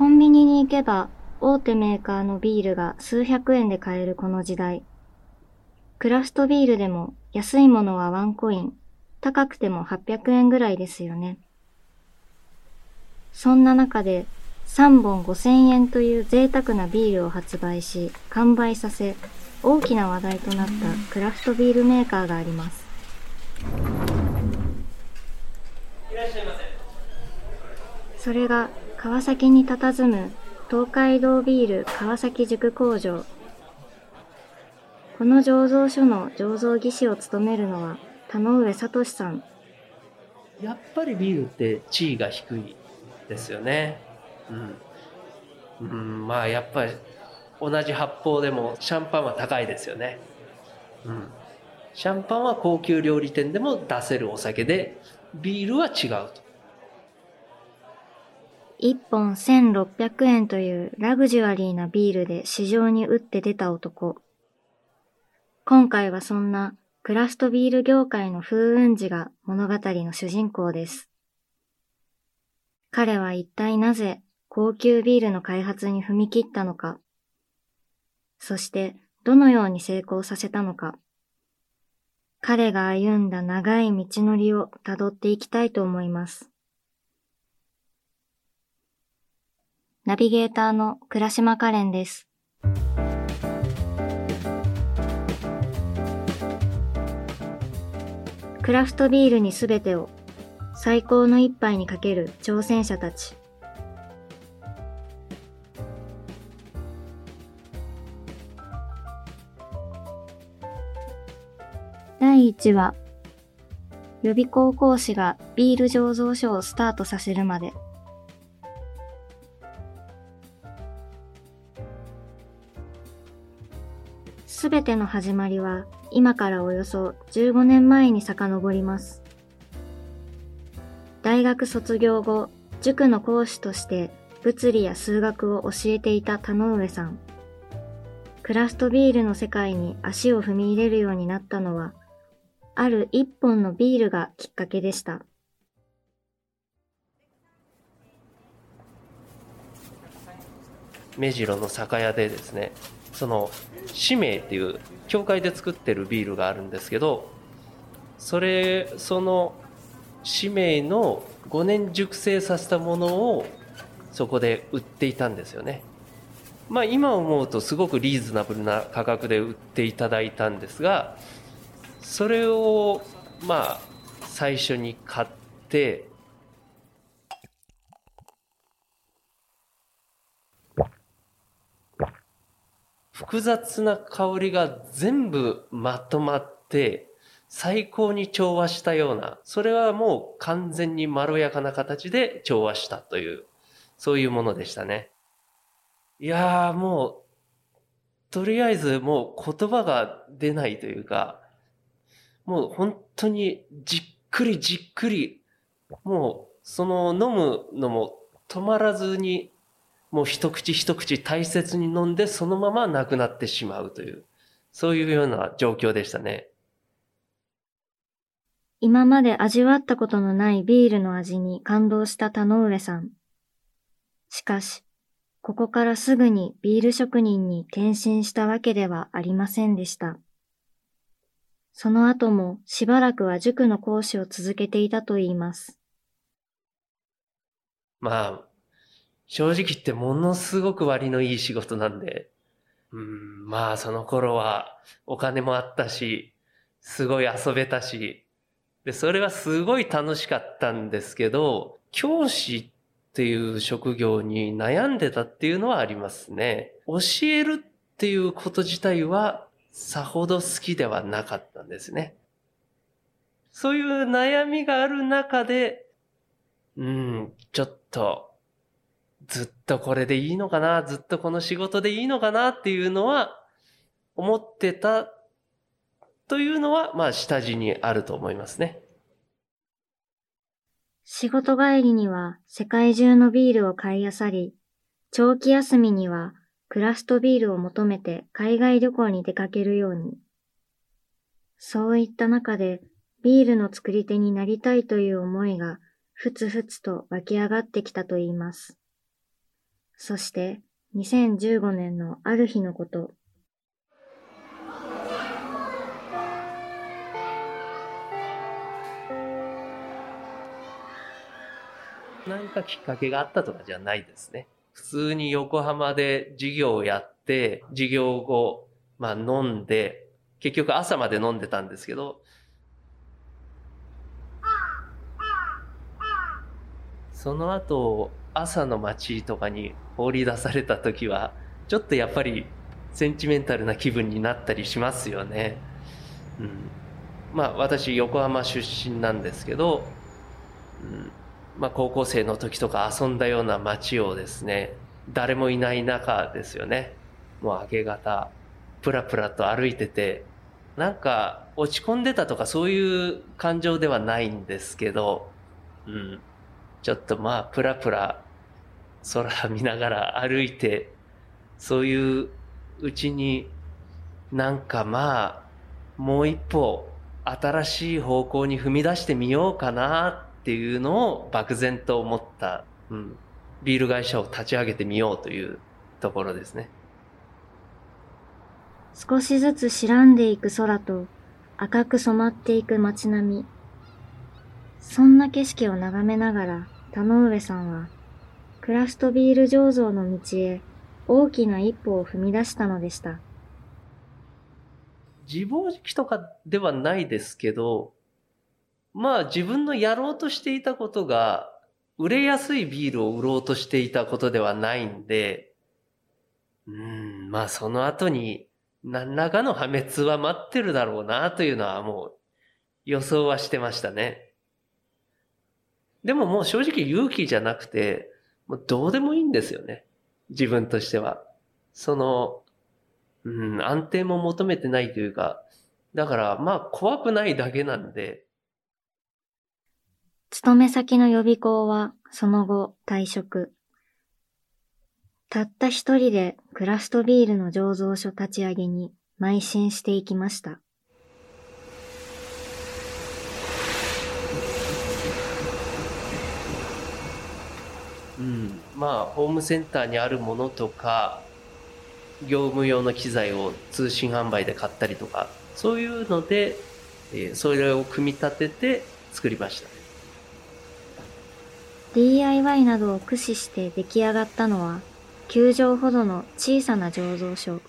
コンビニに行けば大手メーカーのビールが数百円で買えるこの時代。クラフトビールでも安いものはワンコイン、高くても800円ぐらいですよね。そんな中で3本5000円という贅沢なビールを発売し、完売させ、大きな話題となったクラフトビールメーカーがあります。いらっしゃいませ。それが川崎に佇む東海道ビール川崎塾工場。この醸造所の醸造技師を務めるのは田上聡さん。やっぱりビールって地位が低いですよね。うん。うん、まあやっぱり同じ発泡でもシャンパンは高いですよね。うん。シャンパンは高級料理店でも出せるお酒で、ビールは違うと。1本1600円というラグジュアリーなビールで市場に打って出た男。今回はそんなクラフトビール業界の風雲児が物語の主人公です。彼は一体なぜ高級ビールの開発に踏み切ったのか、そしてどのように成功させたのか、彼が歩んだ長い道のりをたどっていきたいと思います。ナビゲーターの倉島カレンです。クラフトビールにすべてを最高の一杯にかける挑戦者たち。第1話予備高校士がビール醸造所をスタートさせるまで。すべての始まりは今からおよそ15年前に遡ります。大学卒業後、塾の講師として物理や数学を教えていた田上さん。クラフトビールの世界に足を踏み入れるようになったのは、ある一本のビールがきっかけでした。目白の酒屋でですねその使命っていう教会で作ってるビールがあるんですけどそれその使命の5年熟成させたものをそこで売っていたんですよね。まあ今思うとすごくリーズナブルな価格で売っていただいたんですがそれをまあ最初に買って複雑な香りが全部まとまって最高に調和したような、それはもう完全にまろやかな形で調和したという、そういうものでしたね。いやーもう、とりあえずもう言葉が出ないというか、もう本当にじっくりじっくり、もうその飲むのも止まらずにもう一口一口大切に飲んでそのまま亡くなってしまうという、そういうような状況でしたね。今まで味わったことのないビールの味に感動した田上さん。しかし、ここからすぐにビール職人に転身したわけではありませんでした。その後もしばらくは塾の講師を続けていたといいます。まあ、正直言ってものすごく割のいい仕事なんで、うん、まあその頃はお金もあったし、すごい遊べたし、で、それはすごい楽しかったんですけど、教師っていう職業に悩んでたっていうのはありますね。教えるっていうこと自体はさほど好きではなかったんですね。そういう悩みがある中で、うん、ちょっとずっとこれでいいのかな、ずっとこの仕事でいいのかな？っていうのは思ってたというのは、まあ下地にあると思いますね。仕事帰りには世界中のビールを買い漁り、長期休みにはクラフトビールを求めて海外旅行に出かけるように。そういった中でビールの作り手になりたいという思いがふつふつと湧き上がってきたといいます。そして2015年のある日のこと。何かきっかけがあったとかじゃないですね。普通に横浜で授業をやって、授業後、まあ飲んで、結局朝まで飲んでたんですけど、その後、朝の街とかに放り出された時は、ちょっとやっぱりセンチメンタルな気分になったりしますよね。うん。まあ私横浜出身なんですけど、うん、まあ高校生の時とか遊んだような街をですね、誰もいない中ですよね。もう明け方、プラプラと歩いてて、なんか落ち込んでたとかそういう感情ではないんですけど、うん。ちょっとまあ、プラプラ空見ながら歩いて、そういううちになんかまあ、もう一歩新しい方向に踏み出してみようかなっていうのを漠然と思った、うん、ビール会社を立ち上げてみようというところですね。少しずつ白んでいく空と赤く染まっていく街並み。そんな景色を眺めながら田上さんはクラフトビール醸造の道へ大きな一歩を踏み出したのでした。自暴自棄とかではないですけど、まあ自分のやろうとしていたことが売れやすいビールを売ろうとしていたことではないんで、うん、まあその後に何らかの破滅は待ってるだろうなというのはもう予想はしてましたね。でももう正直勇気じゃなくて、もうどうでもいいんですよね。自分としては。その、うん、安定も求めてないというか、だからまあ怖くないだけなんで。勤め先の予備校はその後退職。たった一人でクラフトビールの醸造所立ち上げに邁進していきました。うん、まあホームセンターにあるものとか業務用の機材を通信販売で買ったりとかそういうので、えー、それを組み立てて作りました DIY などを駆使して出来上がったのは9畳ほどの小さな醸造所。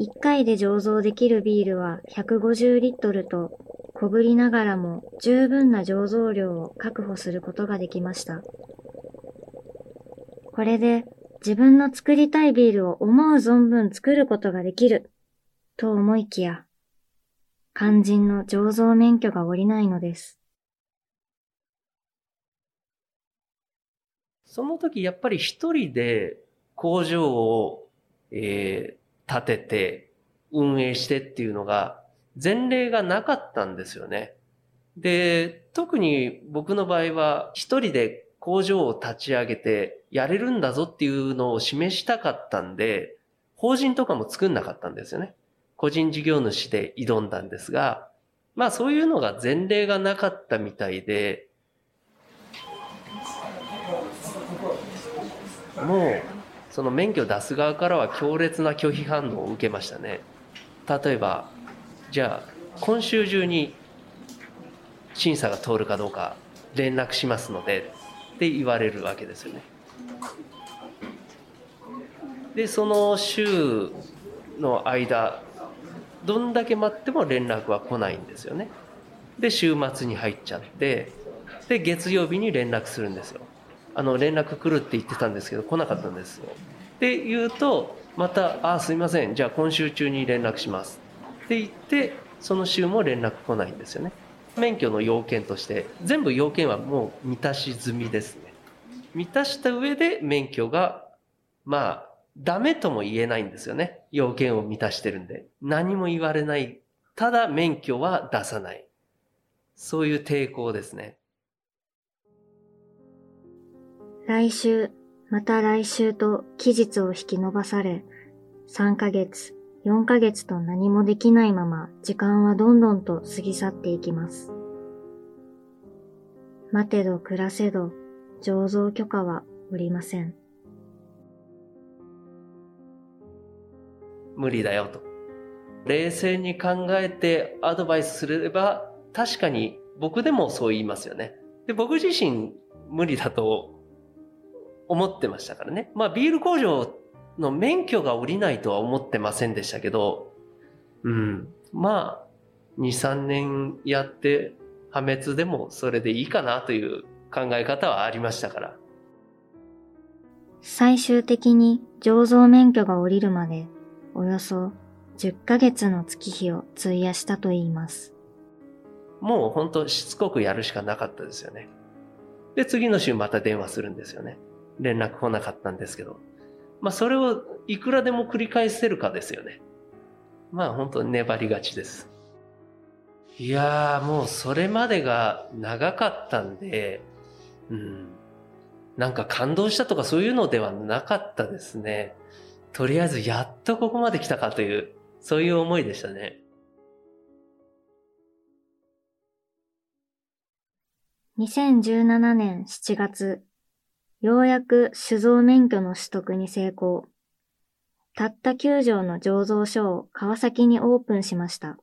1回で醸造できるビールは150リットルと小ぶりながらも十分な醸造量を確保することができました。これで自分の作りたいビールを思う存分作ることができると思いきや、肝心の醸造免許が下りないのです。その時やっぱり一人で工場を、えー、建てて運営してっていうのが前例がなかったんですよね。で、特に僕の場合は一人で工場を立ち上げてやれるんだぞっていうのを示したかったんで、法人とかも作んなかったんですよね。個人事業主で挑んだんですが、まあそういうのが前例がなかったみたいで、もうその免許出す側からは強烈な拒否反応を受けましたね。例えば、じゃあ今週中に審査が通るかどうか連絡しますのでって言われるわけですよね。でその週の間どんだけ待っても連絡は来ないんですよね。で週末に入っちゃってで月曜日に連絡するんですよ。あの連絡来るって言ってたんですけど来なかったんですよ。って言うとまた「あすいませんじゃあ今週中に連絡します」って言ってその週も連絡来ないんですよね。免許の要件として。全部要件はもう満たし済みですね。満たした上で免許がまあダメとも言えないんですよね。要件を満たしてるんで。何も言われない。ただ免許は出さない。そういう抵抗ですね。来週また来週と期日を引き延ばされ3ヶ月。4ヶ月と何もできないまま時間はどんどんと過ぎ去っていきます。待てど暮らせど醸造許可はおりません。無理だよと。冷静に考えてアドバイスすれば、確かに僕でもそう言いますよね。で、僕自身無理だと思ってましたからね。まあビール工場の免許が下りないとは思ってませんでしたけど、うん。まあ、2、3年やって破滅でもそれでいいかなという考え方はありましたから。最終的に醸造免許が下りるまでおよそ10ヶ月の月日を費やしたと言います。もう本当しつこくやるしかなかったですよね。で、次の週また電話するんですよね。連絡来なかったんですけど。まあそれをいくらでも繰り返せるかですよね。まあ本当に粘りがちです。いやーもうそれまでが長かったんで、うん。なんか感動したとかそういうのではなかったですね。とりあえずやっとここまで来たかという、そういう思いでしたね。2017年7月、ようやく酒造免許の取得に成功。たった9畳の醸造所を川崎にオープンしました。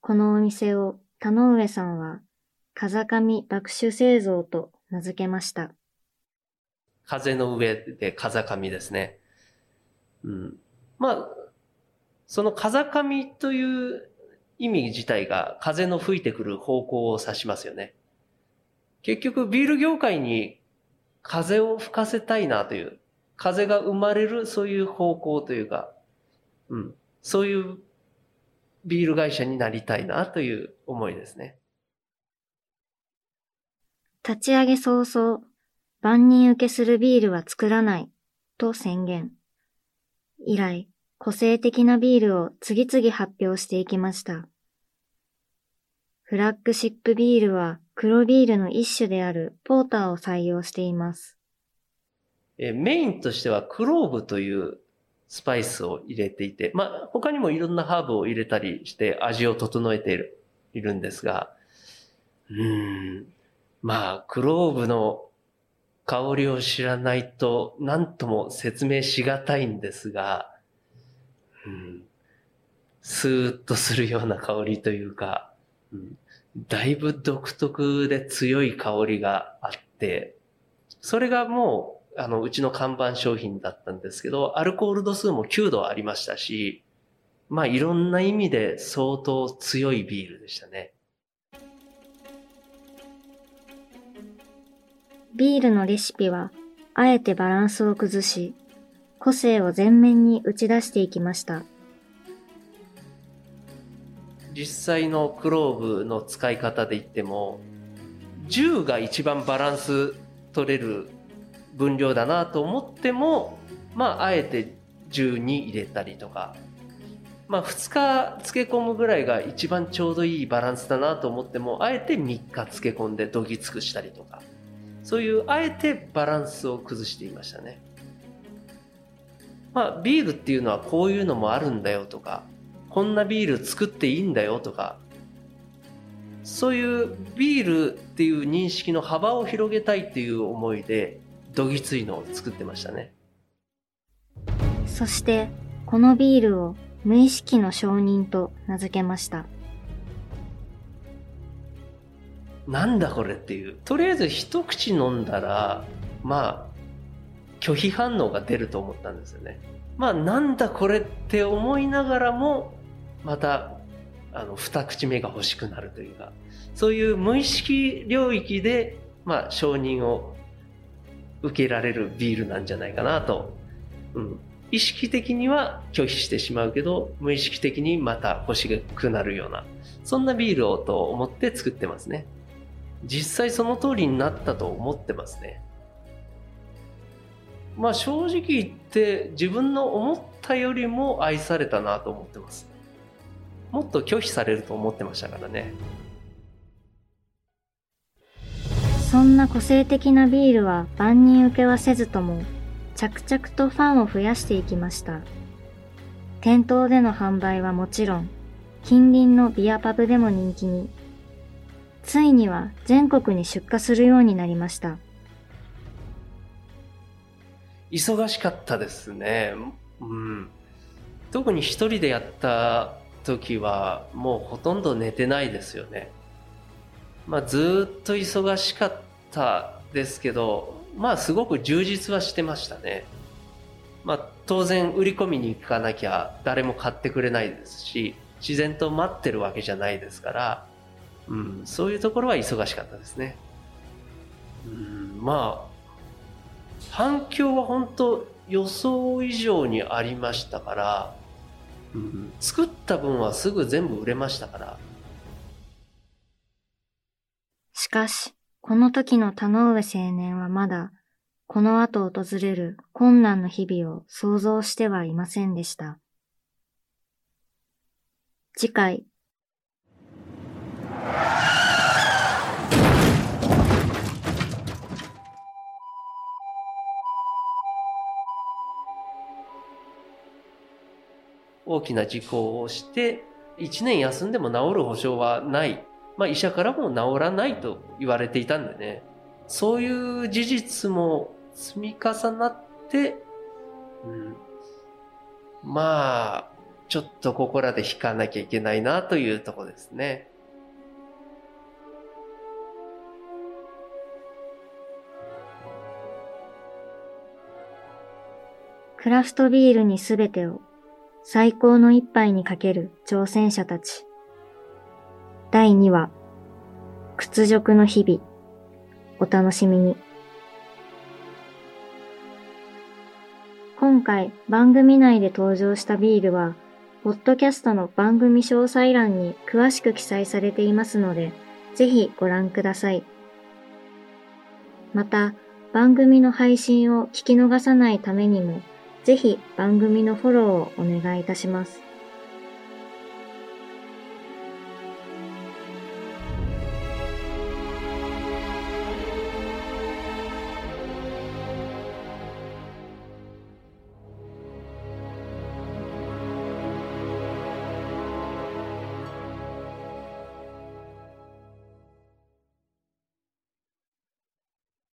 このお店を田上さんは風上爆酒製造と名付けました。風の上で風上ですね。うん。まあ、その風上という意味自体が風の吹いてくる方向を指しますよね。結局ビール業界に風を吹かせたいなという、風が生まれるそういう方向というか、うん。そういうビール会社になりたいなという思いですね。立ち上げ早々、万人受けするビールは作らないと宣言。以来、個性的なビールを次々発表していきました。フラッグシップビールは黒ビールの一種であるポーターを採用しています。えメインとしてはクローブというスパイスを入れていて、まあ他にもいろんなハーブを入れたりして味を整えているいるんですが、うん、まあクローブの香りを知らないと何とも説明しがたいんですが、うん、スーッとするような香りというか、うん、だいぶ独特で強い香りがあって、それがもう、あの、うちの看板商品だったんですけど、アルコール度数も9度ありましたし、まあいろんな意味で相当強いビールでしたね。ビールのレシピは、あえてバランスを崩し、個性を前面に打ち出していきました。実際のクローブの使い方で言っても、10が一番バランス取れる分量だなと思っても、まあ、あえて10に入れたりとか、まあ、2日漬け込むぐらいが一番ちょうどいいバランスだなと思っても、あえて3日漬け込んでどぎつくしたりとか。そういうあえてバランスを崩していましたね。まあビールっていうのはこういうのもあるんだよとか、こんなビール作っていいんだよとか、そういうビールっていう認識の幅を広げたいっていう思いで、どぎついのを作ってましたね。そして、このビールを無意識の承認と名付けました。なんだこれっていう。とりあえず一口飲んだら、まあ、拒否反応が出ると思ったんですよね。まあ、なんだこれって思いながらも、また、あの、二口目が欲しくなるというか、そういう無意識領域で、まあ、承認を受けられるビールなんじゃないかなと。うん。意識的には拒否してしまうけど、無意識的にまた欲しくなるような、そんなビールをと思って作ってますね。実際その通りになったと思ってますね。まあ正直言って自分の思ったよりも愛されたなと思ってます。もっと拒否されると思ってましたからね。そんな個性的なビールは万人受けはせずとも着々とファンを増やしていきました。店頭での販売はもちろん近隣のビアパブでも人気についには全国に出荷するようになりました。忙しかったですね。うん。特に一人でやった時はもうほとんど寝てないですよね。まあずっと忙しかったですけど、まあすごく充実はしてましたね。まあ当然売り込みに行かなきゃ誰も買ってくれないですし、自然と待ってるわけじゃないですから、うん、そういうところは忙しかったですね。うん、まあ、反響は本当予想以上にありましたから、作った分はすぐ全部売れましたから。しかし、この時の田上青年はまだ、この後訪れる困難の日々を想像してはいません。でした。次回。大きな事故をして、1年休んでも治る保証はない。まあ医者からも治らないと言われていたんでね。そういう事実も積み重なって、うん、まあ、ちょっとここらで引かなきゃいけないなというとこですね。クラフトビールにすべてを最高の一杯にかける挑戦者たち。第2話、屈辱の日々。お楽しみに。今回番組内で登場したビールはポッドキャストの番組詳細欄に詳しく記載されていますので、ぜひご覧ください。また、番組の配信を聞き逃さないためにも、ぜひ番組のフォローをお願いいたします。